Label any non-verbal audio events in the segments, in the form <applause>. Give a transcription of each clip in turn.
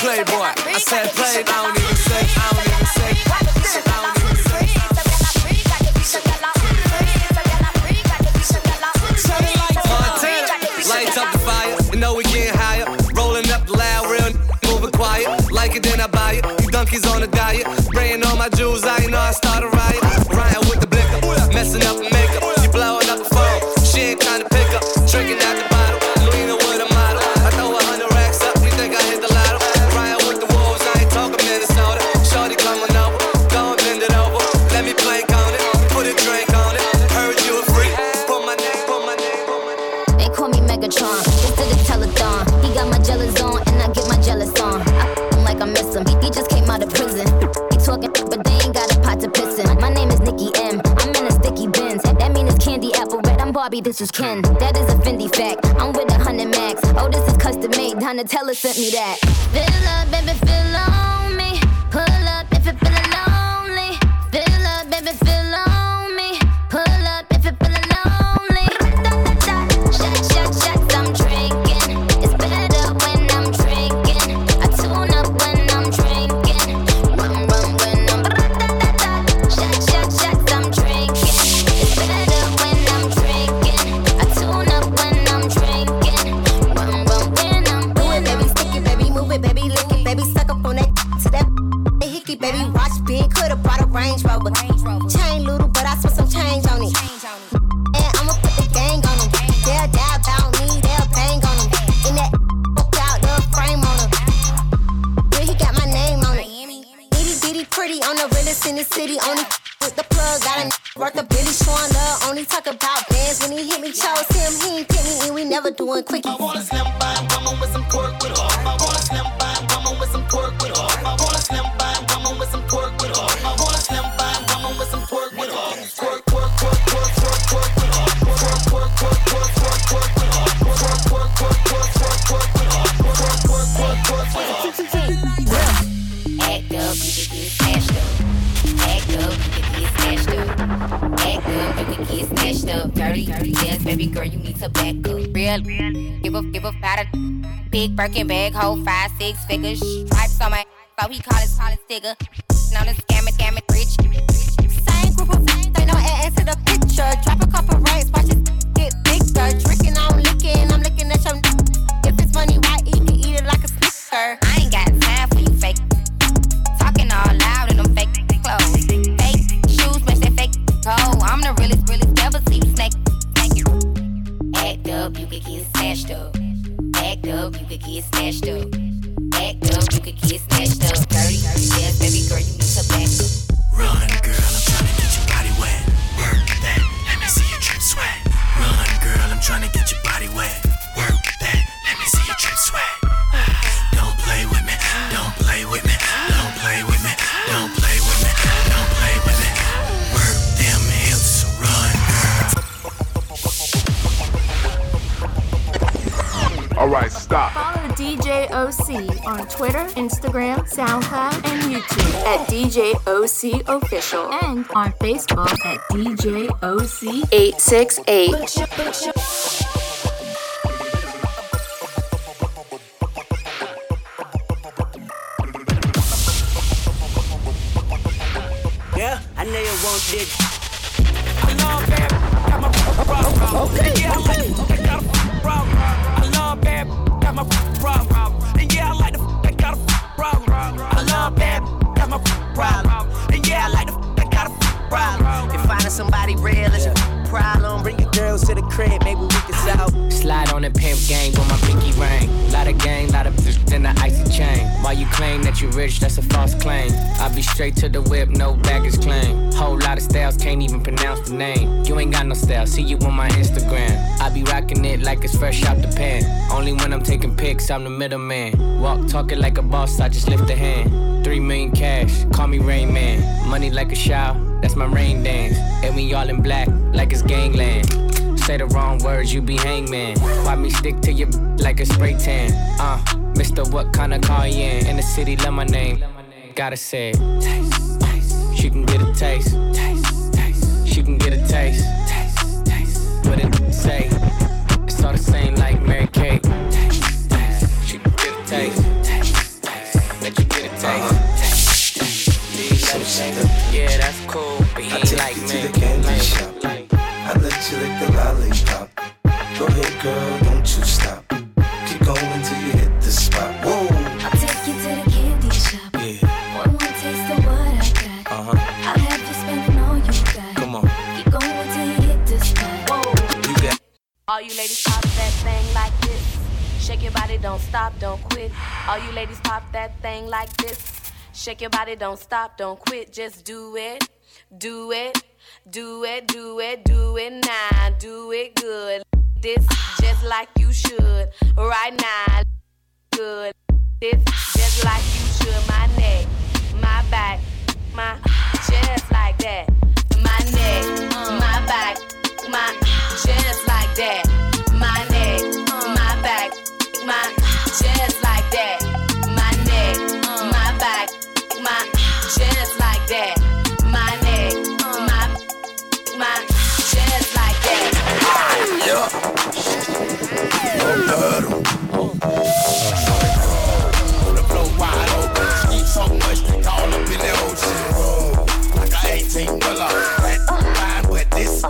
Playboy. I said play, I don't even say, I don't even say, I don't even say. This is Ken. That is a Fendi fact. I'm with a hundred max. Oh, this is custom made. Donatella sent me that. Fill Twitter, Instagram, SoundCloud, and YouTube at DJ OC Official and on Facebook at DJ OC 868. Yeah, I know you want this. If finding somebody real is a problem, bring your girls to the crib, maybe we can solve. Slide on the pimp game with my pinky ring. Lot of gang, lot of bitch in the icy chain. While you claim that you rich, that's a false claim. I be straight to the whip, no baggage claim. Whole lot of styles, can't even pronounce the name. You ain't got no style, see you on my Instagram. I be rocking it like it's fresh out the pan. Only when I'm taking pics, I'm the middleman. Walk talking like a boss, I just lift a hand. Three million cash, call me Rain Man. Money like a shower, that's my rain dance. And we all in black, like it's gangland. say the wrong words, you be hangman. Why me stick to your like a spray tan? Uh, Mister, what kind of car you in? In the city, love my name. Gotta say. Taste, taste. She can get a taste. Taste, taste. She can get a taste. Taste, taste. What it say? It's all the same like Mary Kate. Taste, taste. She can get a taste. Taste, taste. Let you get a taste. Taste, taste. Yeah, that's cool, but he I take like you me. to the candy shop. I let you lick the lollipop. Go ahead, girl, don't you stop. Keep going till you hit the spot. Whoa, I'll take you to the candy shop. yeah, One more taste of what I got. uh huh. I'll have you spending all you got. Come on, Keep going till you hit the spot. Whoa. you got. All you ladies pop that thing like this. Shake your body, don't stop, don't quit. All you ladies pop that thing like this. Shake your body, don't stop, don't quit. Just do it, do it, do it, do it, do it now. Do it good. This just like you should. Right now, good. This just like you should. My neck, my back, my just like that. My neck, my back, my just like that. On the floor wide open. Eat so much, all up in that ocean. Like a 18 wheeler. Fine with this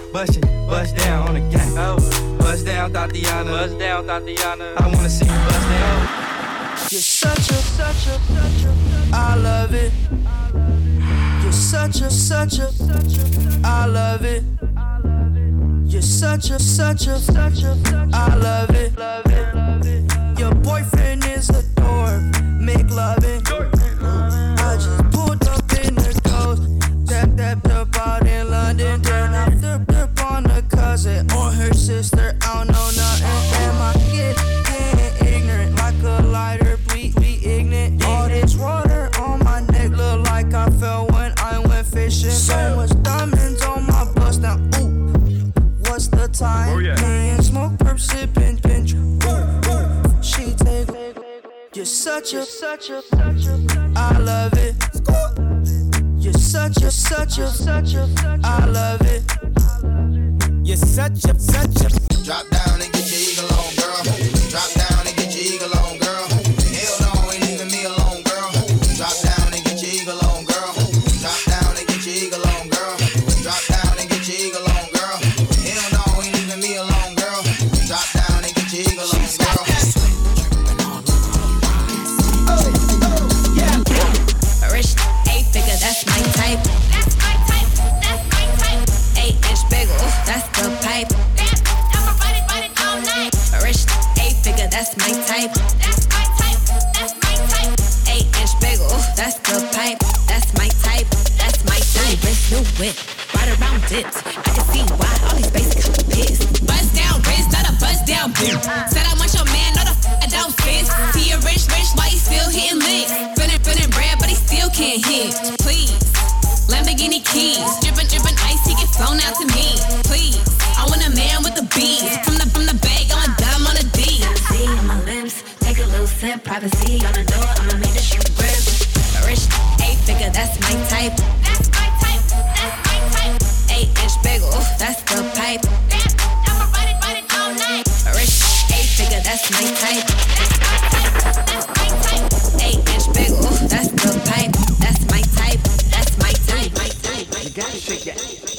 down, bust it, bust down on the gang. Oh, bust down, Tatiana. Bust down, Tatiana. I wanna see you bust down. You're such a, such a, such a, I love it. You're such a, such a, such a, I love it. You're such a, such a, such a, I love it. Love it, love it. Your boyfriend is a dork, make loving. Sister. I don't know nothing. Am I getting ignorant like a lighter? Be, be ignorant. All this water on my neck look like I fell when I went fishing. So much diamonds on my bust now. Ooh, what's the time? Oh, Me and smoke, perp, sipping, pinch. Ooh, ooh, she take. You're such a, such a, such a. I love it. You're such a, such a, such a. I love it. You're such a, such a. Drop down and get your eagle on, new whip, right around dips. I can see why all these basics pissed. Bust down wrist, not a bust down bitch. Said I want your man, not a f- I don't fit. See a rich, rich, why he still hitting licks? Feeling, feeling bread, but he still can't hit. Please. Lamborghini keys, drippin', drippin' ice, he get flown out to me. Please, I want a man with the bees. From the from the bag, I'm a dime on a D. See on my lips, take a little sip, privacy on the door, I'ma make the shit grip. Rich, eight figure. That's my type, that's the pipe. I'ma ride it, all night. Rich, eight figure, that's my type. That's my type, that's my type. Eight inch bagel, that's the pipe. That's my type, that's my type. You gotta shake that. Take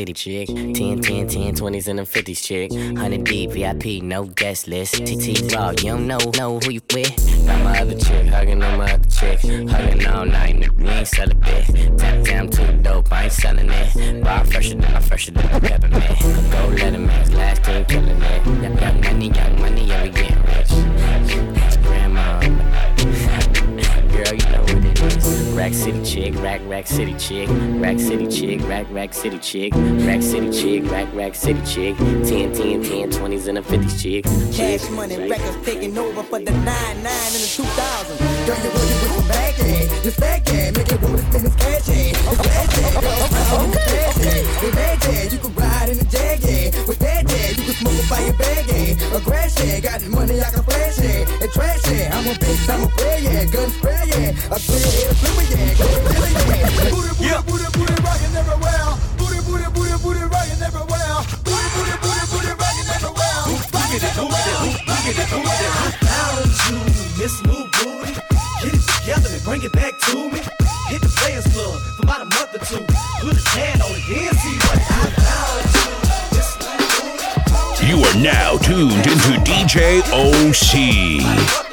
City chick. 10, 10, 10, 20s and them 50s chick. 100 deep, VIP, no guest list. TT Raw, you don't know, know who you with. Got my other chick, hugging on my other chick. Hugging all night, we ain't sell a bit. Tap down too dope, I ain't selling it. Bar fresher than I'm fresher than a peppermint. Go let him last team killing it. Young money, young money, yeah, we getting rich. Grandma. <laughs> Girl, you know what it is. Rack City chick, rack, rack City chick. Rack City chick, rack, rack City chick. Rack City chick, rack, rack City chick. 10, 10, 10, 20s and a 50s chick. Cash money records taking over for the 9 9 and the 2000. Girl, you working with some baggy. You saggy, make it wanna spend this cash. Oh, cash, oh, cash, With baggy, you can ride in the jaggy. With that daddy, you can smoke a fire baggy. A grass yeah, got money I can flash it. And trash it, I'm a bitch, I'm a spray, yeah. Gun spray, yeah. A clear head, a fluid, yeah. Clear, yeah. Booty, booty, booty, booty, rockin' everywhere. Booty, booty, booty, booty, rockin' everywhere. Booty, booty, booty, booty, rockin' everywhere. Rockin' everywhere. found you, Miss New now tuned into DJ OC.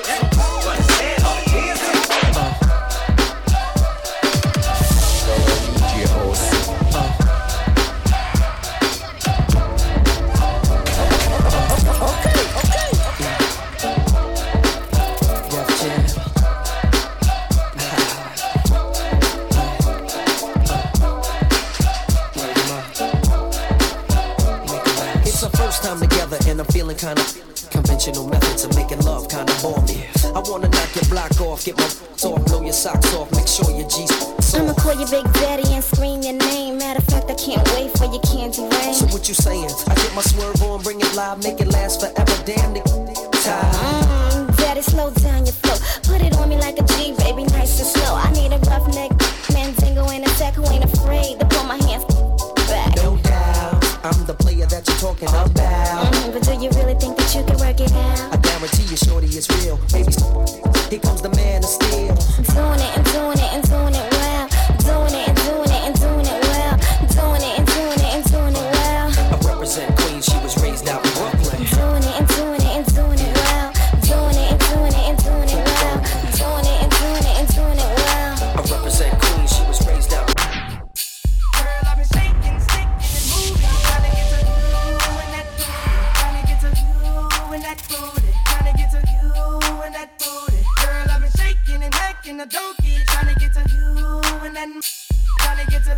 First time together and I'm feeling kinda conventional methods of making love kinda bore me. I wanna knock your block off, get my off, blow your socks off, make sure your G's I'ma call you Big Daddy and scream your name. Matter of fact, I can't wait for your candy rain. So what you saying? I get my swerve on, bring it live, make it last forever. Damn it, time. Mm, daddy, slow down your flow. Put it on me like a G, baby, nice and slow. I need a rough neck, mandingo in a sack who ain't afraid to pull my hands back. No I'm the player that you're talking about. Mhm, but do you really think that you can work it out? I guarantee you, shorty, it's real. Baby, here comes the man of steel. I'm doing it and doing it and doing it well. Doing it and doing it and doing it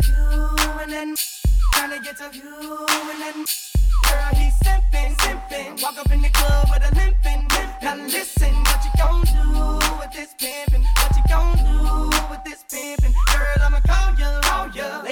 to and then trying to get to you and then girl he's simping, simping. Walk up in the club with a limping. Now listen, what you gon' do with this pimpin'? What you gon' do with this pimpin'? Girl, I'ma call you, call you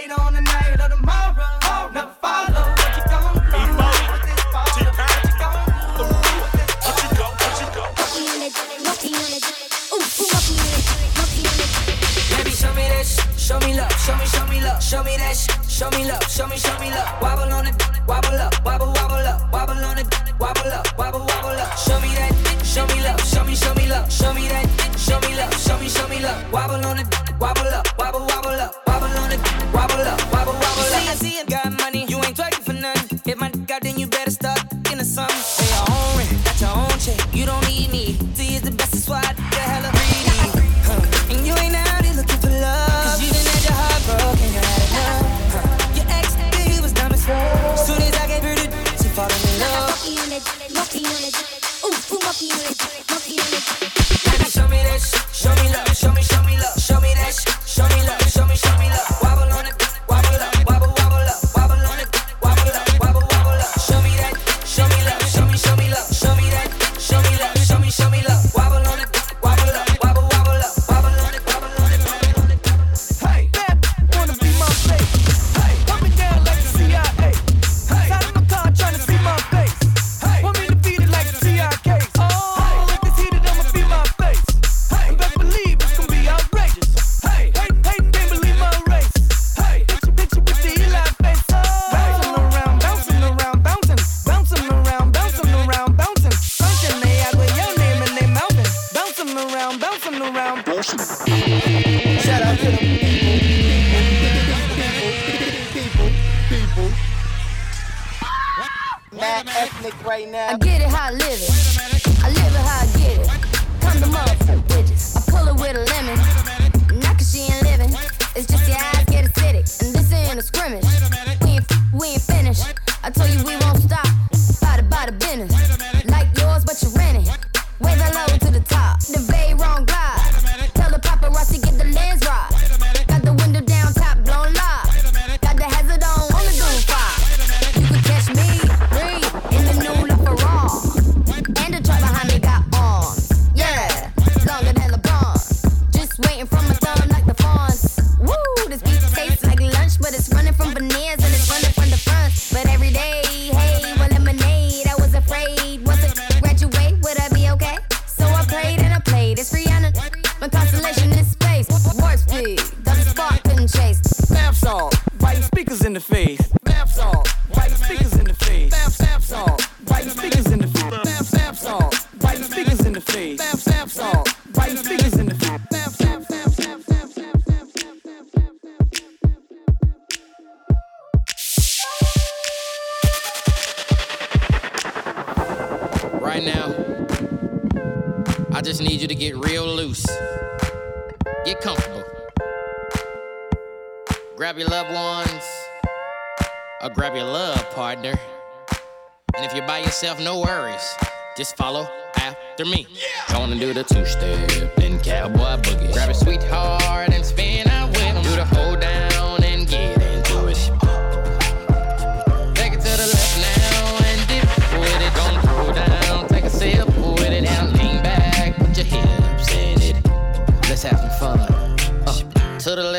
show me love, show me, show me love, show me that shit, show me love, show me, show me love. Wobble on it, wobble up, wobble, wobble up, wobble on it, wobble up, wobble, wobble up. Show me that, show me love, show me, show me love, show me that, show me love, show me, show me love. Wobble on it, wobble up, wobble, wobble up, wobble on it, wobble up, wobble, wobble up. See, see, got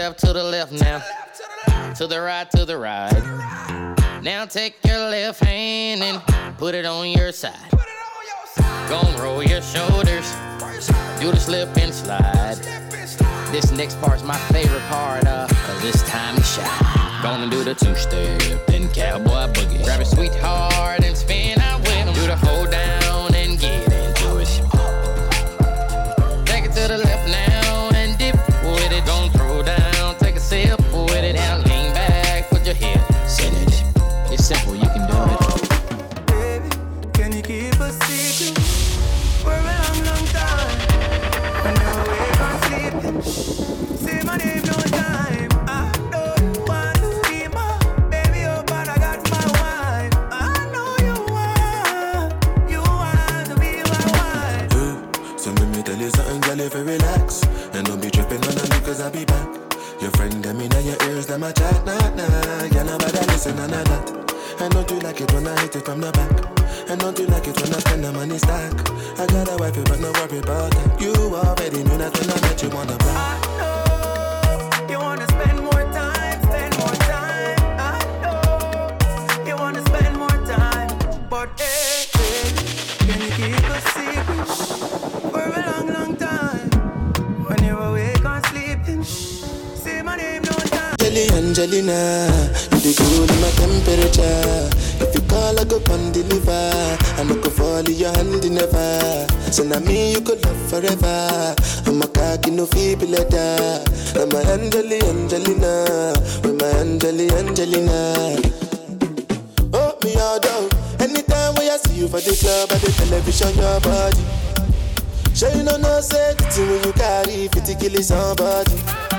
left, to the left now. To the right, to the right. Now take your left hand and put it on your side. Gon' roll your shoulders. Do the slip and slide. This next part's my favorite part, uh, cause this time to shine. Gonna do the two step, then cowboy boogie. Grab a sweetheart and spin out with him. Do the whole dance. serious, them my chat, nah, nah. Yeah, nobody listen, nah, nah, nah. And don't you like it when I hit it from the back? And don't you like it when I spend the money stack? I got a wife, but no worry about that. You already knew that when I met you on the block. You wanna spend more time, spend more time. I know you wanna spend more time, but hey, hey can you keep a secret for a long Angelina. You the cool in my temperature. If you call, I go come deliver. I no go fall in your hand never. So now me you could love forever. I'm a cocky no feeble letter. I'm a Angeli Angelina. With my Angeli Angelina. Oh, me all down. Anytime when I see you for the club or the television, your body. Sure you know no say the when you carry 50 kill somebody.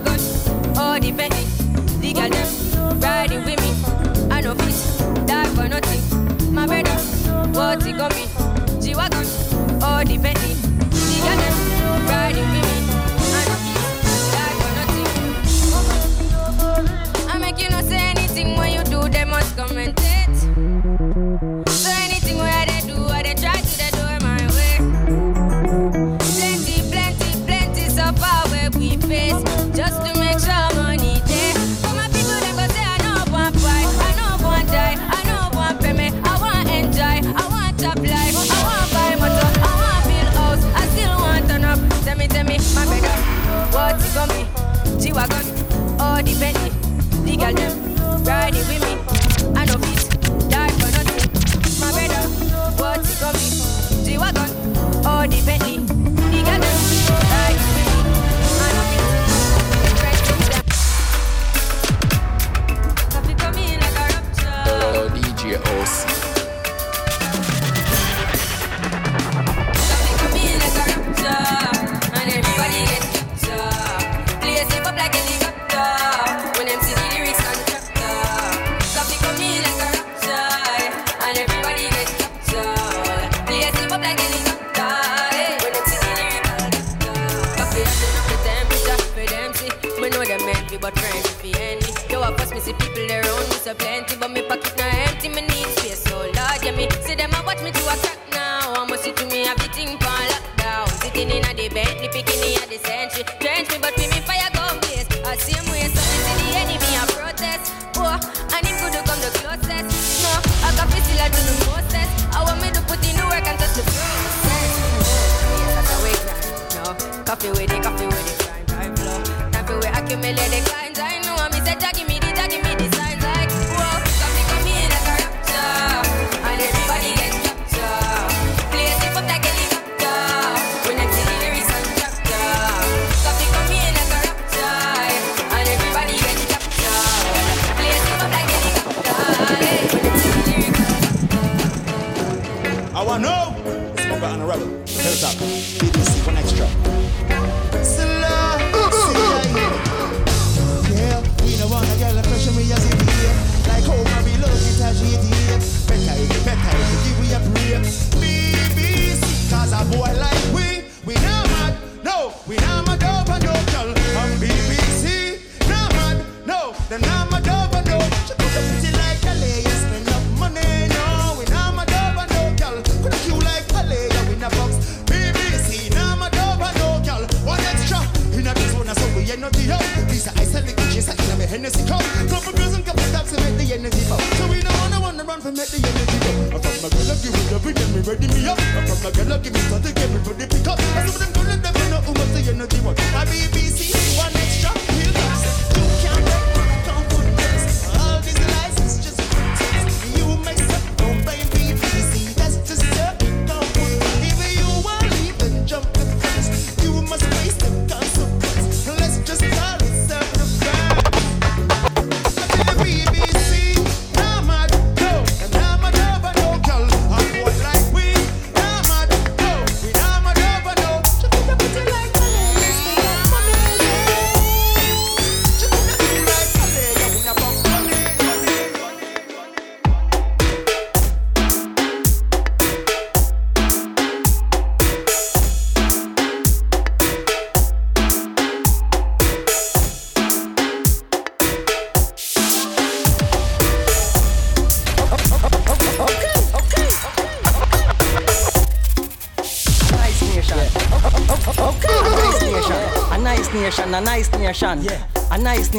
be? G-Wagon, all the Bentley. The girl them riding with me. I know fit, die for nothing. My brother, what's it gonna be? G-Wagon, all the Bentley. The girl them riding with me. I know fit, die for nothing. I make you not say anything when you do, they must commentate. Of course me see people there around me so plenty, but me pocket not empty. Me need space, so Lord, yeah me see them a watch me to a crack now. I must see to me have the thing for lockdown. Sitting in a the Bentley, picking in a the century. Trench me, but we me fire go blaze. I same way, so me see the enemy a protest. Oh, and him could come the closest. No, I got to still I do the mostest. I want me to put in the work and touch the process. Yes, that's a way grind. No, coffee with it, coffee with it, grind, grind flow. Time for we accumulate the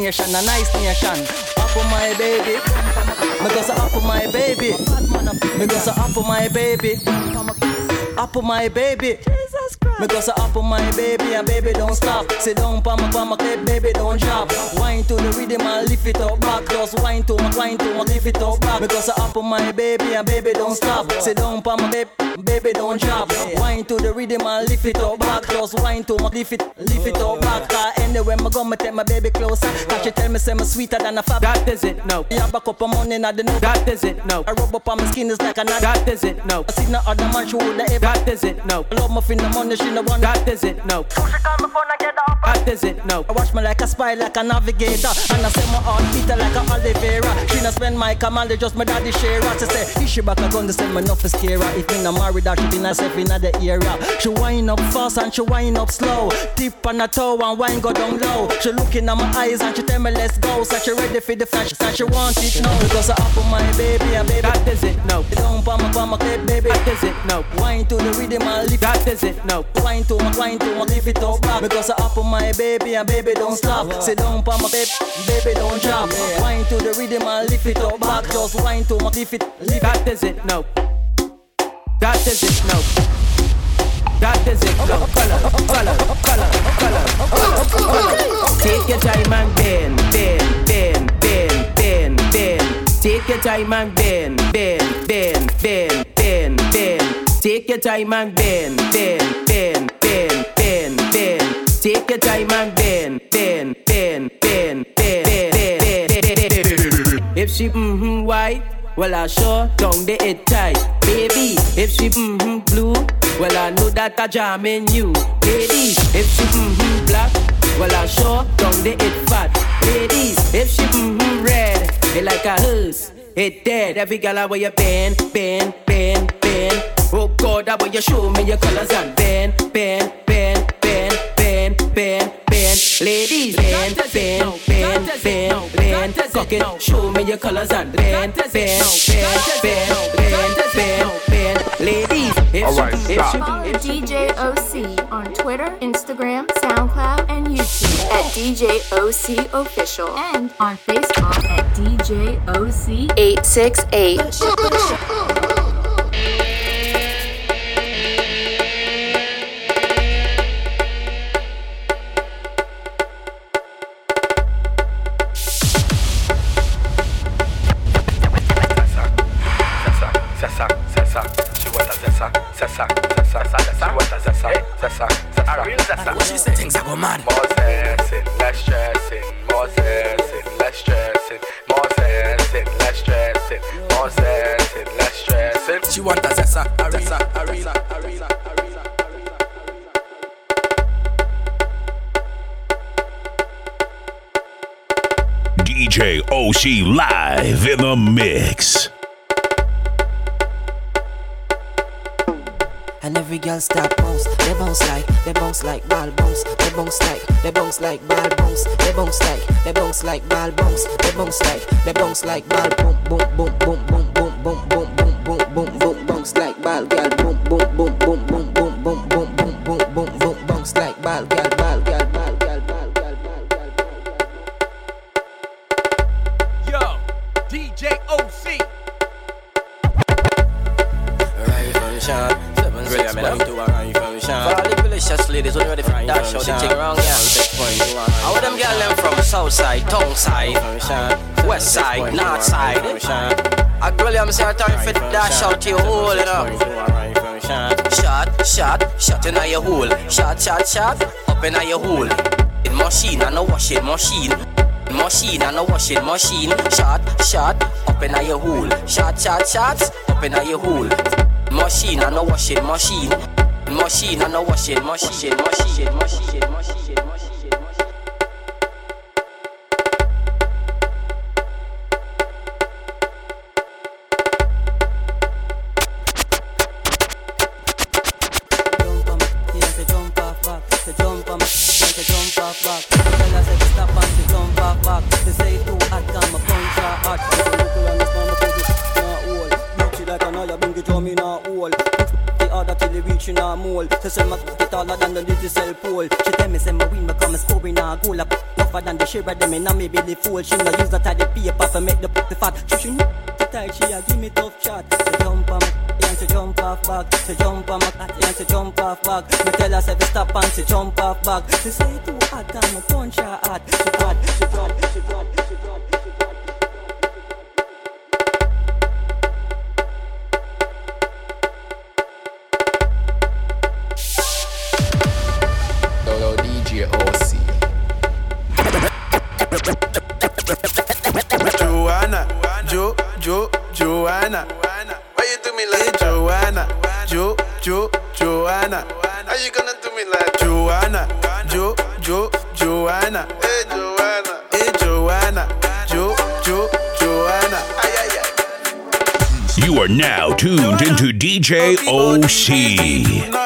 nation, a nice nation. Up on my baby. Me go up on my baby. Me go up on my baby. Up on my baby. Me go say up on my baby and baby don't stop. Sit down pa my pa my clip, baby don't drop. Wine to the rhythm and lift it up back. Just wine to my wine to my lift it up back. Me go say up on my baby and baby don't stop. Sit down pa my baby, baby don't drop. Wine to the rhythm and lift it up back. Just wine to my lift it, lift it up back. Cause anywhere me go, me take my baby closer. Cause she tell me say me sweeter than a fab. That is it, no. Yeah, back up on money, not the no. That is it, no. I rub up on my skin is like a knot. That is it, no. I see no other man she woulda ever. That is it, no. I love my fin the money, she no want. That is it, no. So she call my phone and get up. That is it, no. I watch me like a spy, like a navigator. And I say my heart beat like a Oliveira. She not spend my command, they just my daddy share. She say, if she back a gun, they say me enough is scare her. If me not married, that she be herself in the area. She wind up fast and she wind up slow. Tip on her toe and wine go down low. She looking at my eyes and she tell me let's go. So she ready for the flash, and she want it now. Because I up on my baby, and baby. That is it, no. Don't pa my pa my clip, baby. That is it, no. Wine to the rhythm and lift. That is it, no. Wine to my, wine to my, lift it up back. Because I up on my baby and baby don't stop. Sit down pa my baby, baby don't drop. Wine to the rhythm and lift it up back. Just wine to my, lift it, lift. That is it, no. That is it, no. That is it now. Color, color, color, color. Take your time and bend, bend, bend, bend, bend, bend. Take your time and bend, bend, bend, bend, bend, bend. Take your time and bend, bend, bend, bend, bend, bend. Take your time and bend, bend, bend, bend, bend, bend, bend. If she mm-hmm white, well I sure down the head tight, baby. If she mm-hmm blue well I know that I jam in you, ladies. If she mm-hmm black, well I sure down the it fat, ladies. If she mm-hmm red, it like a hearse, it dead. Every gal I wear you bend, bend, bend, bend. Oh God, I want you show me your colors and bend, bend, bend, bend, bend, bend, bend. Ladies, bend, bend, bend, bend, bend. Cock it, show me your colors and bend, bend, bend, bend, bend, bend, bend. Ladies, if Alright, she, Follow DJ OC on Twitter, Instagram, SoundCloud, and YouTube at oh. DJ OC Official. And on Facebook at DJ OC 868. DJ live in the mix. And every girl start bounce, they bounce like, they bounce like ball bounce, they bounce like, they bounce like ball bounce, they bounce like, they bounce like ball bounce, they bounce like, they bounce like ball boom boom boom boom boom boom boom boom them girl them from south side, tongue side, west side, north side. I really am saying time for dash out your hole, you know. Shot, shot, shot in your hole. Shot, shot, shot, up in your hole. In machine and a washing machine. Machine and a washing machine. Shot, shot, up in your hole. Shot, shot, shot, up in your hole. Machine and a washing machine. Machine and a washing machine. Machine, machine, machine. It the cell pole. She tell me say my win become a scoring a goal. Up tougher than the of them in a me belly full. She no use that the paper to make the puppy fat. She the tight she a give me tough shot. She jump on me, and she jump off back. She jump on my and she jump off back. Me tell her say stop and she jump off back. She say too hot, can me punch her hard. She bad, she bad, she bad. Joanna. Why you do me like Joanna? Jo, Jo, Joanna. How you gonna do me like Joanna? Jo, Jo, Joanna. Hey Joanna, hey Joanna. Jo, Jo, Joanna. Ay, ay, ay. You are now tuned into DJ OC.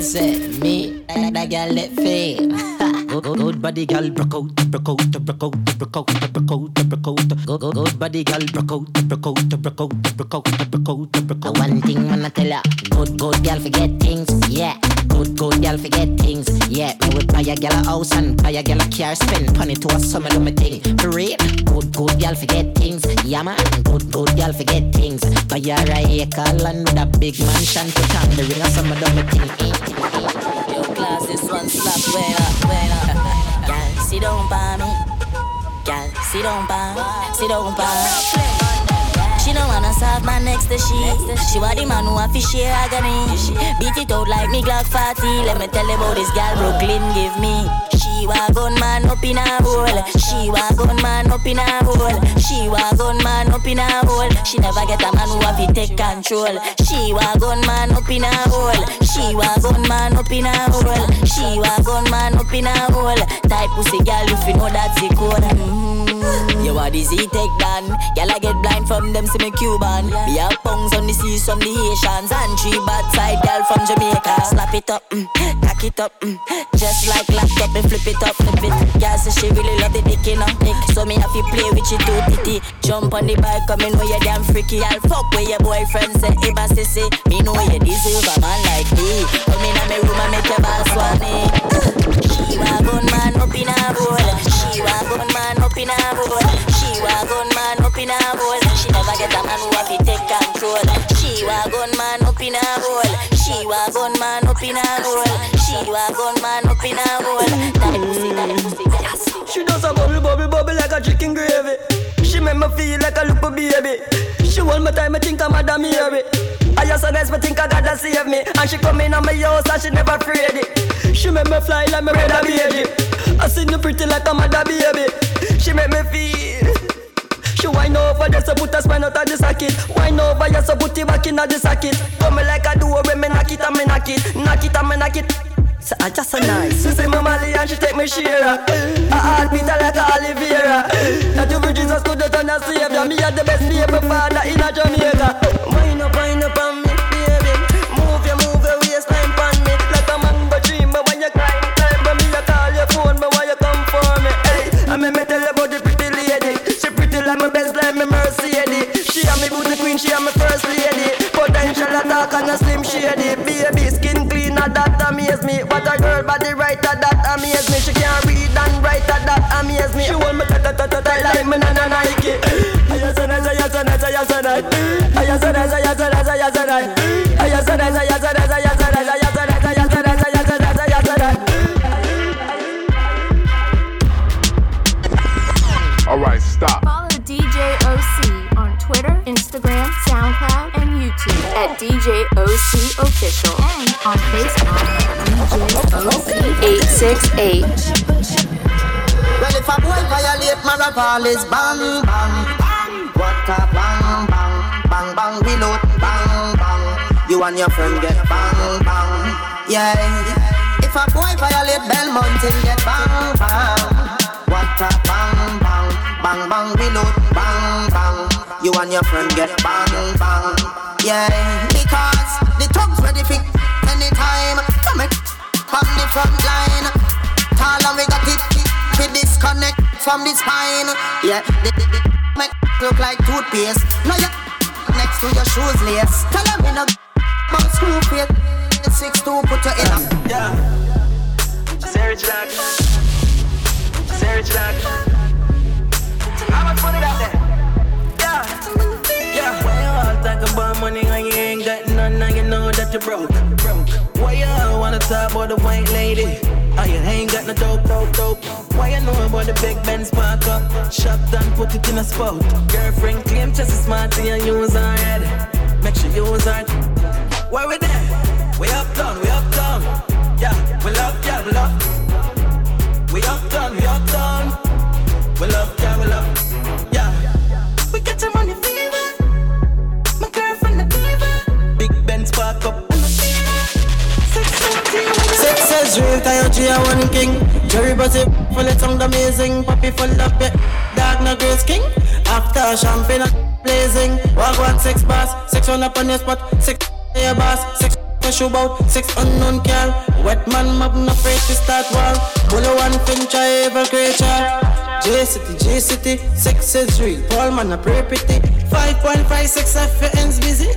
Bed set me, that, girl let fail. good, good, body girl broke out, broke out, broke out, broke out, broke out, broke out. Good, good, good body girl broke out, broke out, broke out, broke out, broke out, broke out. One thing wanna tell ya, good, good girl forget things, yeah. Good, good girl forget things, yeah. Me would buy a girl a house and buy a girl a car, spend money to a summer do me thing. For real, good, good girl forget things, yeah man. Good, good girl forget things. Buy a acre land with a big mansion, put on the ring of summer do me thing. This one slap way up, way up. Girl, sit down by me. Girl, sit down by, sit down by. Don't wanna serve my next to she. She want the man who fish share agony. Beat it out like me Glock 40. Let me tell you about this girl Brooklyn give me. She wa gun man up in a hole. She wa gun man up in a hole. She wa gun man up in a hole. She never get a man who have to take control. She wa gun man up in a hole. She wa gun man up in a hole. She wa gun man up in a hole. Type pussy girl if you know that's the code. Mm-hmm. You are the Z take down. Y'all I get blind from them, see me Cuban. Me have pungs on the seas from the Haitians. And three bad side girl from Jamaica. Slap it up, mm, tack it up, mm. Just like laptop and flip it up, flip it. Yeah, so she really love the dick, you know. So me have to play with you too, titty. Jump on the bike, come in know you damn freaky. I'll fuck with your boyfriend, say, Iba sissy. Me know you deserve a man like me. Come in my room I make your boss swanny. She wagon man up in a bowl. She in a bowl. She wagon man up in a bowl. She never get a man who have to take control. She wagon man up in a bowl. She wagon man up in a bowl. She wagon man up in a bowl. She does a bubble, bubble, bubble like a chicken gravy. She make me feel like a little baby. She hold my time, I think I'm Madam Mary. I just nice, but think I gotta save me. And she come in on my house and she never afraid it. She make me fly like my red baby. I see you pretty like a mother baby. She make me feel. She wind over just to put a spine out of the socket. Wind over just to put it back in the socket. Come me like a door when me knock it and me knock it, knock it and me knock it. So I just a nice. She say my Molly and she take me share. I heartbeat her like a Oliveira. That you Jesus could have done a savior. Me are the best baby father in a Jamaica. Wind up, wind up on me, baby. Move your, move your waistline pon me like a mango tree. But when you climb, climb, but me I call your phone, but why you come for me? Hey, I mean me tell you about the pretty lady. She pretty like my best, like me Mercedes. She a me booty queen, she a me first lady. Potential attack and a slim shady. Baby skin clean, and that amaze me. What a girl body right, that amaze me. She can't read and write, that amaze me. She want me ta ta ta ta ta like me na na Nike. Ayasana, Alright, stop. Follow DJ OC on Twitter, Instagram, SoundCloud, and YouTube at DJ OC Official and on Facebook DJ OC868. Well, if a boy violate my rap, is bang bang. What a bang bang, bang bang reload, bang bang. You and your friend get bang bang, yeah. If a boy violate Belmont, him get bang bang. What a bang bang, bang bang reload, bang bang. You and your friend get bang bang, yeah. Because the thugs ready for anytime. Come it from the front line. Tall and we got it. We disconnect from the spine. Yeah, the, the, the make look like toothpaste. Now you next to your shoes lace. Tell them in a about screw fit. Six two put you in a yeah. Sarah Jack. Sarah Jack. How much money that there? Talk about money when you ain't got none and you know that you broke? Why you wanna talk about the white lady? Oh, you ain't got no dope, dope, dope. Why you know about the big Benz park up? Shop done, put it in a spot. Girlfriend claim just as smart and you use her head. Make sure you use her. Where we there? We up down, we up down. Yeah, we love, yeah, we love. We up down, we up down. We love, yeah, we love. Yeah. We get your Is real, Coyote a one king. Jerry Buzzy full of sound amazing. Puppy full of it. Dog no grace king. After champagne blazing. Walk one six bars. Six on up on your spot. Six your boss. Six a shoe bout. Six unknown girl. Wet man mob no afraid to start war. Bullet one finch a evil creature. J City, J City, sex is real. Paul man a pray pretty. 5.56 F ends busy.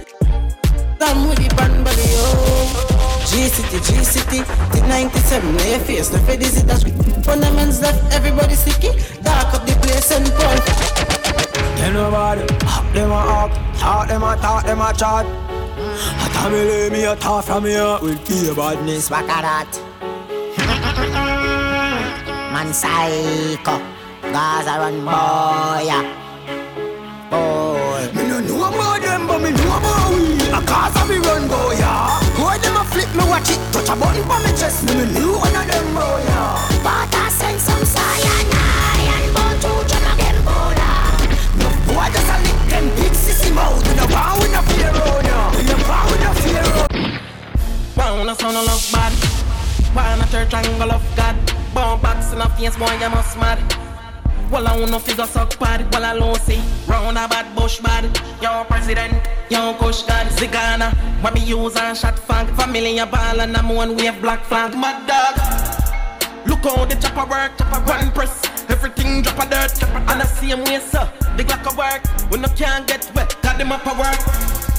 Come with the band body, oh. G City, G City, the 97, no your face, no for dizzy, that's Fundaments left, everybody sticky. Dark up the place and Paul. Tell nobody, hop them a hop, talk them a talk them a chat. I tell me lay me a talk from here, will be a badness. Back at that. Man psycho, Gaza run boy, yeah. boy. Me no know about them, but me know about we. A cause of me run boy, yeah. Me watch it, touch a button for me chest. Me me knew one of them boy. But I send some cyanide and burn two John again, boy. Uh. No boy just a lick them big sissy mouth. Me no bow with no fear, yeah. Me no bow with no fear, oh. Bound a son of love bad. Bound a church angle of God. Bound box in a face, boy, you must mad. Well, I wanna figure suck party, well, I don't see. Round about bush body, young president, young kush god, Zigana. When use and shot fang, family a ball and I'm one wave black flag, mad dog. Look how the chopper work, chopper run press. Everything drop a dirt, and the same way, sir. Big like a work, when no can't get wet, got them up a work.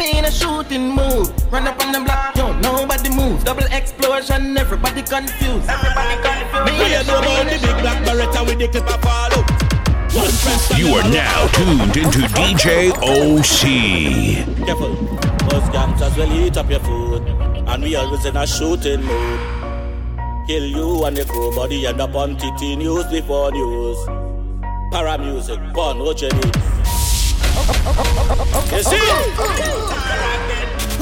Me in a shooting mood, run up on the block, yo, nobody move. Double explosion, everybody confused. Everybody confused. Me in a know about the big black beretta with the clip of follow. You are now tuned into DJ OC. Careful, those gangsters will eat up your food, and we always in a shooting mood. Kill you and your crew, body end up on TT news before news. Para music, pun, what you need. You see?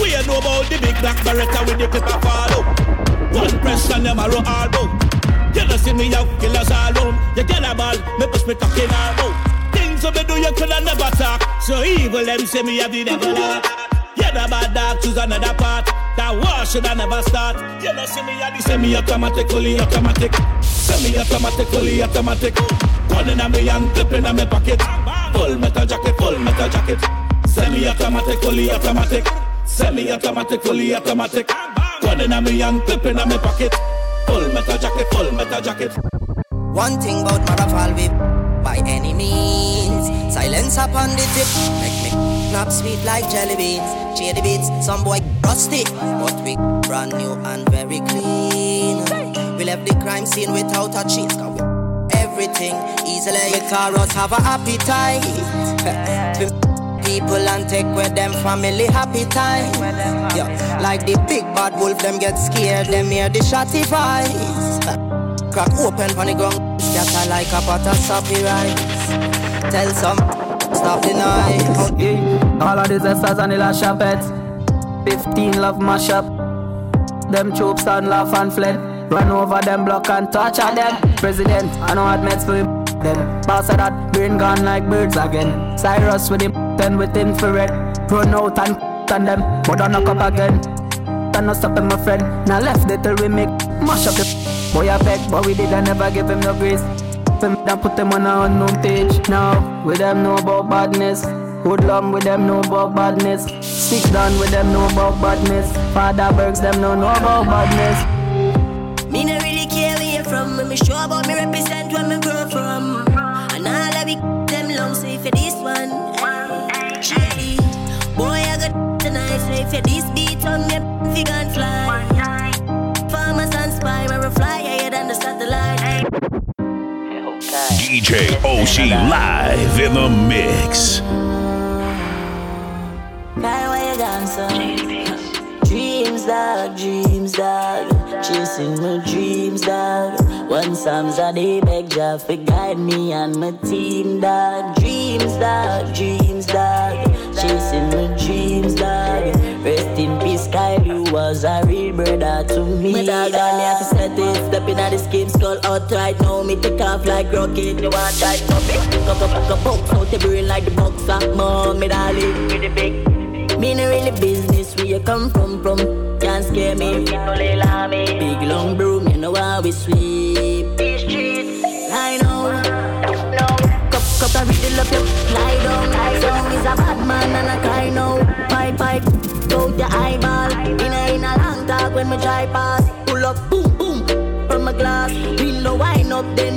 We are know about the big black beretta with the clip of follow. One press and them a roll all bout. You know see me out, killers all round. You get a ball, me push me talking all bout. Things that me do you coulda never talk. So evil them say me have the devil heart. Yeah, the bad dog choose another part. That war should I never start. You know see me out, a the semi automatic, fully automatic. Semi automatic, fully automatic. Gun in a me and clip in a me pocket. Full metal jacket, full metal jacket. Semi automatic, fully automatic. Semi automatic, fully automatic. Gun in me and clip in me pocket. Full metal jacket, full metal jacket. One thing about Marafal we by any means. Silence upon the tip, make me not sweet like jelly beans. Shady beats, some boy rusty, but we brand new and very clean. We left the crime scene without a cheese. Cause we everything easily. Make us have a appetite. <laughs> People and take with them family happy time. Yeah, like the big bad wolf, them get scared, them hear the shotty voice. Crack open on the ground, scatter like a pot of soppy rice. Tell some, <laughs> stop the noise. Yeah, all of these essers and the last shopettes. 15 love mash up. Them troops and laugh and fled. Run over them block and torture them. President, I know admits for him. Then pass that, green gone like birds again. Cyrus with him, then with infrared. Run out and on them, but don't knock up again. No stop him, my friend. Now left it till we make mash up the boy I but we didn't never give him no grace. Them then put them on a unknown page. Now with them know about badness. Hoodlum with them know about badness. Stick down with them know about badness. Father Bergs them know know about badness. Me no really care where you from. When me sure about me represent where me grow from. And all of it them long so if you this one, shady. Boy I got tonight so if you this beat on me, fly. Farmers and spy, where fly higher than the satellite. DJ OC live in the mix. Why you gone, son? Dreams, dog, dreams, dog. Chasing my dreams, dog. One Psalms a day, beg Jah for guide me and my team, dog. Dreams, dog, dreams, dog. Chasing my dreams, dog. Rest in peace, Kyle, you was a real brother to me. My dog, all me have to set it. Step in at the scheme, skull out right now. Me take off like rocket. You want try to it? Go, go, go, box out the brain like the boxer. Mom, me darling, with the big. Me no really where you come from, from. Can't scare me. Big long broom, you know how we sweep. These streets, I know. No, cup, cup, I riddle up your lie down. So is a bad man and a cry now. Pipe, pipe, out your eyeball. In a, in a long talk when me drive past. Pull up, boom, boom, from my glass. Window wine up, then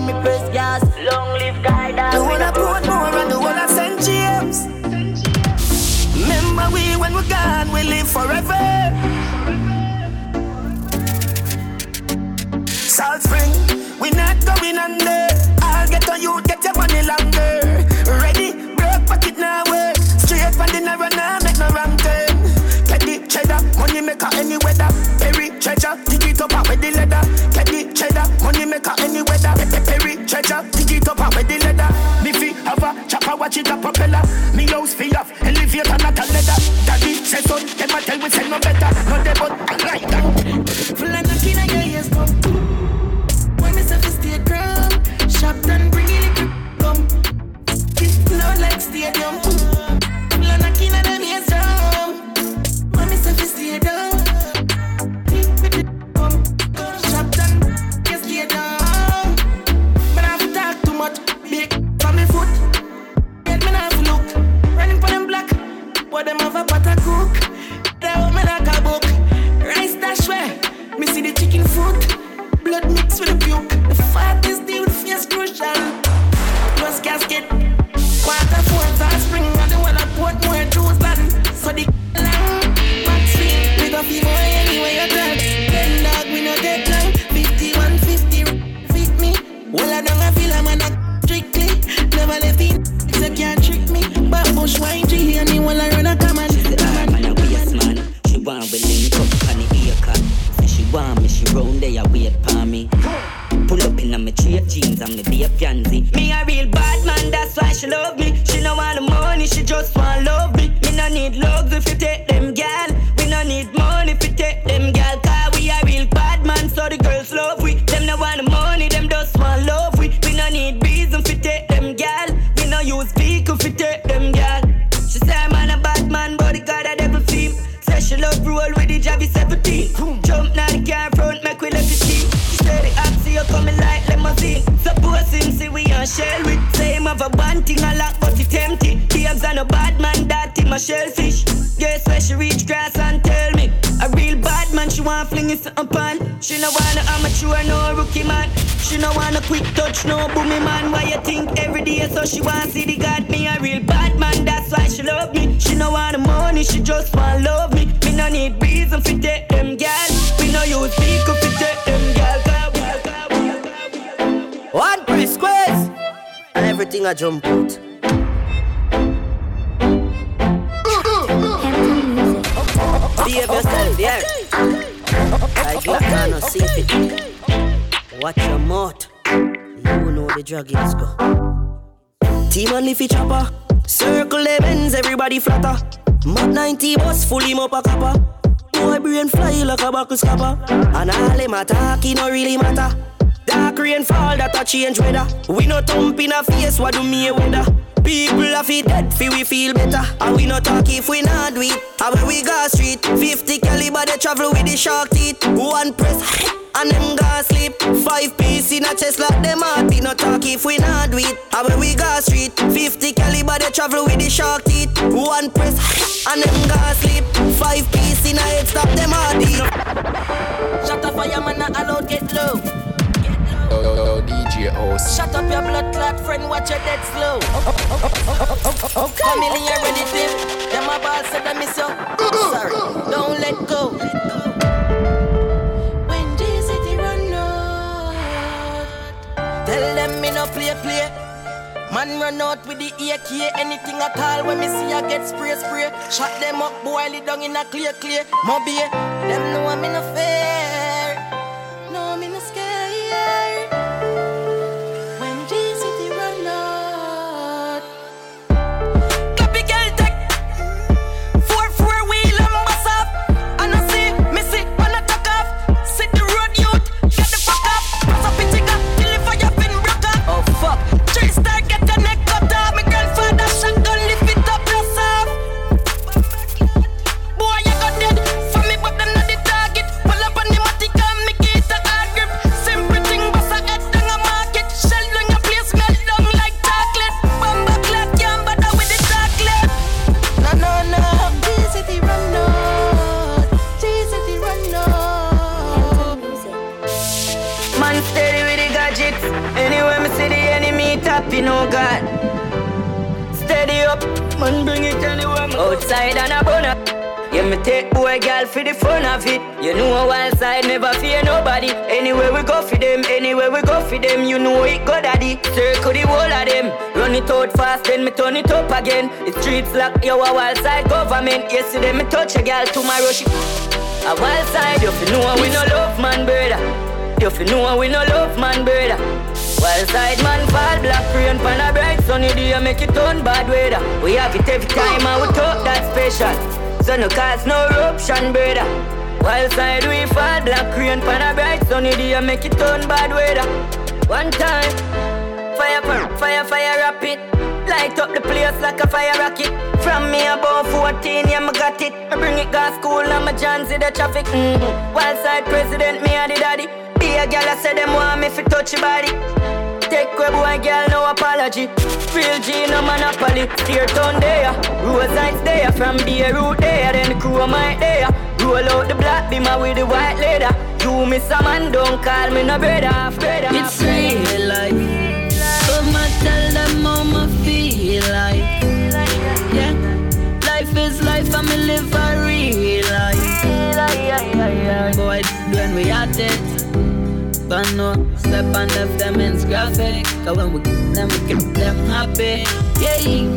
forever. Salt Spring, we not going under. I'll get on you, get your money longer. Ready, broke pocket now work. Straight from the narrow now, make no wrong turn. Get the cheddar, money maker any weather. Perry treasure, dig it up out with the leather. Get the cheddar, money maker any weather. Perry treasure, dig it up out with the leather. Me fi have a chopper, watch it a propeller. Me house fi off, Daddy say so, them a tell we say no better. No they but so she want see the God? Me a real bad man, that's why she love me. She no want the money, she just want love me. Me no need reason for take them gal. We no use vehicle for take them gal. One press squares and everything I jump out. Behave yourself, yeah. Like or see it. Watch your mouth. You know the drug is everybody flatter. Mad 90 bus, full him up a copper. Boy brain fly like a buckle scupper. And all them attack, it no really matter. Dark rain fall, that a change weather. We no thump in a face, what do me weather? People are fi dead, feel we feel better. And we no talk if we not do it. And when we go street, 50 caliber they travel with the shark teeth. One press, <laughs> and them go sleep. Five piece in a chest like them heartbeat. No talk if we not do it. And when we go street, 50 caliber they travel with the shark teeth. One press, <laughs> and them go sleep. Five piece in a head stop them heartbeat. Shut up, fireman, not allowed get low. DJ OC. Shut up, your blood clot friend, watch your dead slow. Okay. Family, you ready, Tim? Them a ball said I miss you. Sorry, don't let go. When this city run out, tell them me no play play. Man run out with the AK, anything I call when me see I get spray spray. Shot them up, boil it down in a clear clear. Mobby, them know me no fair. Man steady with the gadgets. Anywhere me see the enemy tapping, oh God. Steady up, man bring it anywhere Outside and a bonnet. Yeah, me take boy girl for the fun of it. You know a wild side never fear nobody. Anywhere we go for them, anywhere we go for them, you know it go daddy. Circle the whole of them. Run it out fast, then me turn it up again. The streets lock, yo a wild side government. Yesterday me touch a girl, tomorrow she a wild side. You know we no love man brother. You fi know we no love man brother. Wild side man fall black rain pan a bright sunny day make it turn bad weather. We have it every time and we talk that special. So no cause no eruption brother. Wild side we fall black rain pan a bright sunny day make it turn bad weather. One time, fire fire fire rapid. Light up the place like a fire rocket. From me about 14, yeah, me got it. I bring it got school and my John see the traffic. Mm-hmm. Wild side president, me and the daddy. Be a girl, I say them want me fi touch your body. take away boy girl, no apology. Real G, no monopoly. Tear town there, Rose Heights there, from Beirut there, then the crew might there. Roll out the black beamer with the white leather. You miss a man, don't call me no brother, brother. It's real life. Come and tell them how me feel like. Yeah, life is life, and me live a real life. Boy, when we at it. But no, step and left them in graphic. Cause when we get them, we get them happy. Yeah.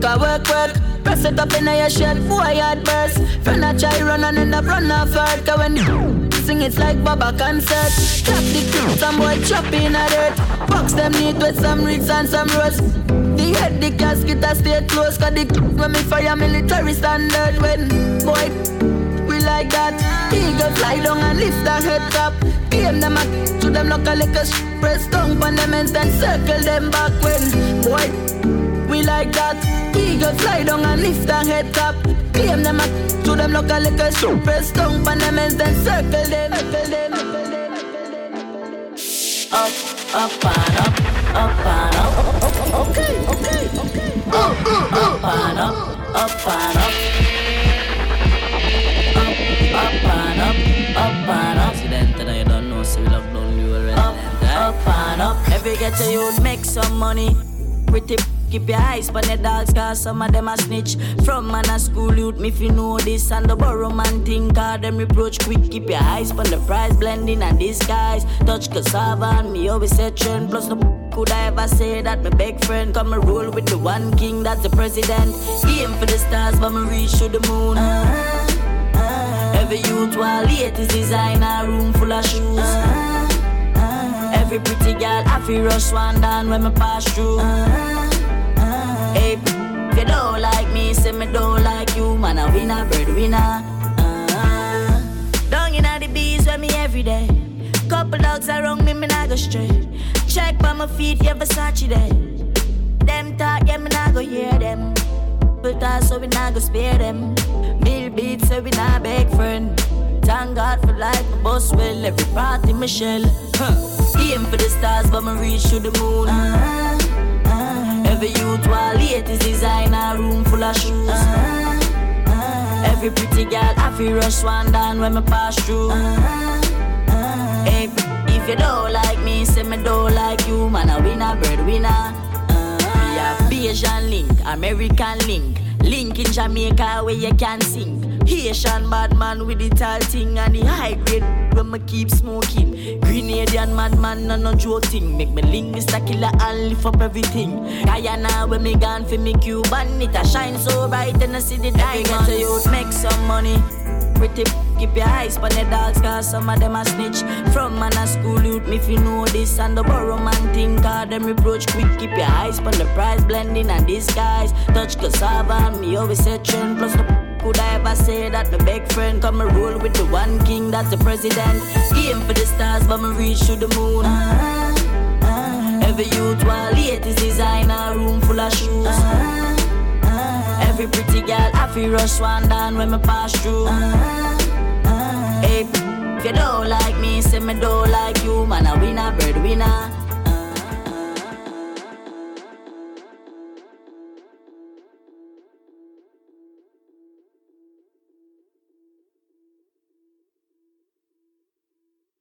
Cause work, work. Press it up in your shed, boy, hard burst. Friend a try run and end up run off hard. Cause when you sing, it's like Baba concert. Clap the crew, some boy chop in a dirt. Box them neat with some roots and some rose. The head, the casket, a stay close. Cause the when me fire military standard. When, boy, we like that. Eagle fly down and lift the head top. Game them a to them look a liquor press down on them and then circle them back when boy we like that. We go fly down and lift the head top. Claim them a to them look a liquor press down on them and then circle them. Circle. Up, up and up, up and up. Okay, okay, okay. Up, up and up, up and up. Up and up, up and up. Up and up. Every ghetto youth make some money. Pretty keep your eyes on the dogs, cause some of them a snitch. From man a school youth, me if you know this, and the borrow man think, cause them reproach quick. Keep your eyes on the price, blending and disguise. Touch cassava and me always say trend. Plus, no <laughs> could I ever say that my big friend come and roll with the one king that's the president. Aim for the stars, but me reach to the moon. Uh-huh. Uh-huh. Every youth while latest designer, room full of shoes. Uh-huh. Every pretty girl, I feel rush one down when me pass through. Hey, if you don't like me, say me don't like you, man. A winner. Uh, down in the bees with me every day. Couple dogs around me, me not go straight. Check by my feet, yeah, Versace there. Them talk, yeah, me not go hear them. But us, so we not go spare them. Mill beats, so we not beg friend. Thank God for life, my boss will every party Michelle. Huh. Aim for the stars, but me reach to the moon. Uh-huh. Every youth while latest designer, room full of shoes. Uh-huh. Every pretty girl, I feel rush one down when me pass through. Uh-huh. Hey, if you don't like me, say me don't like you, man. A winner. We have Bajan link, American link, link in Jamaica where you can sing. Haitian bad man with the tall thing and the high grade when me keep smoking. Grenadian madman no no joke thing. Make me link Mr. Killer and lift up everything. Guyana when me gone for me Cuban, it a shine so bright and I see the diamonds. To youth make some money. Pretty keep your eyes on the dogs cause some of them a snitch From man a school youth me if you know this And the borrow man think cause them reproach quick Keep your eyes on the price blending and disguise Touch cassava and me always say trend Plus the could I ever say that my big friend come and with the one king that's the president Aim for the stars but me reach to the moon uh-huh. Every youth while latest designer room full of shoes uh-huh. Every pretty girl, I feel rush one down when me pass through. Uh-huh. Hey, if you don't like me, say me don't like you, man. I win a bird winner.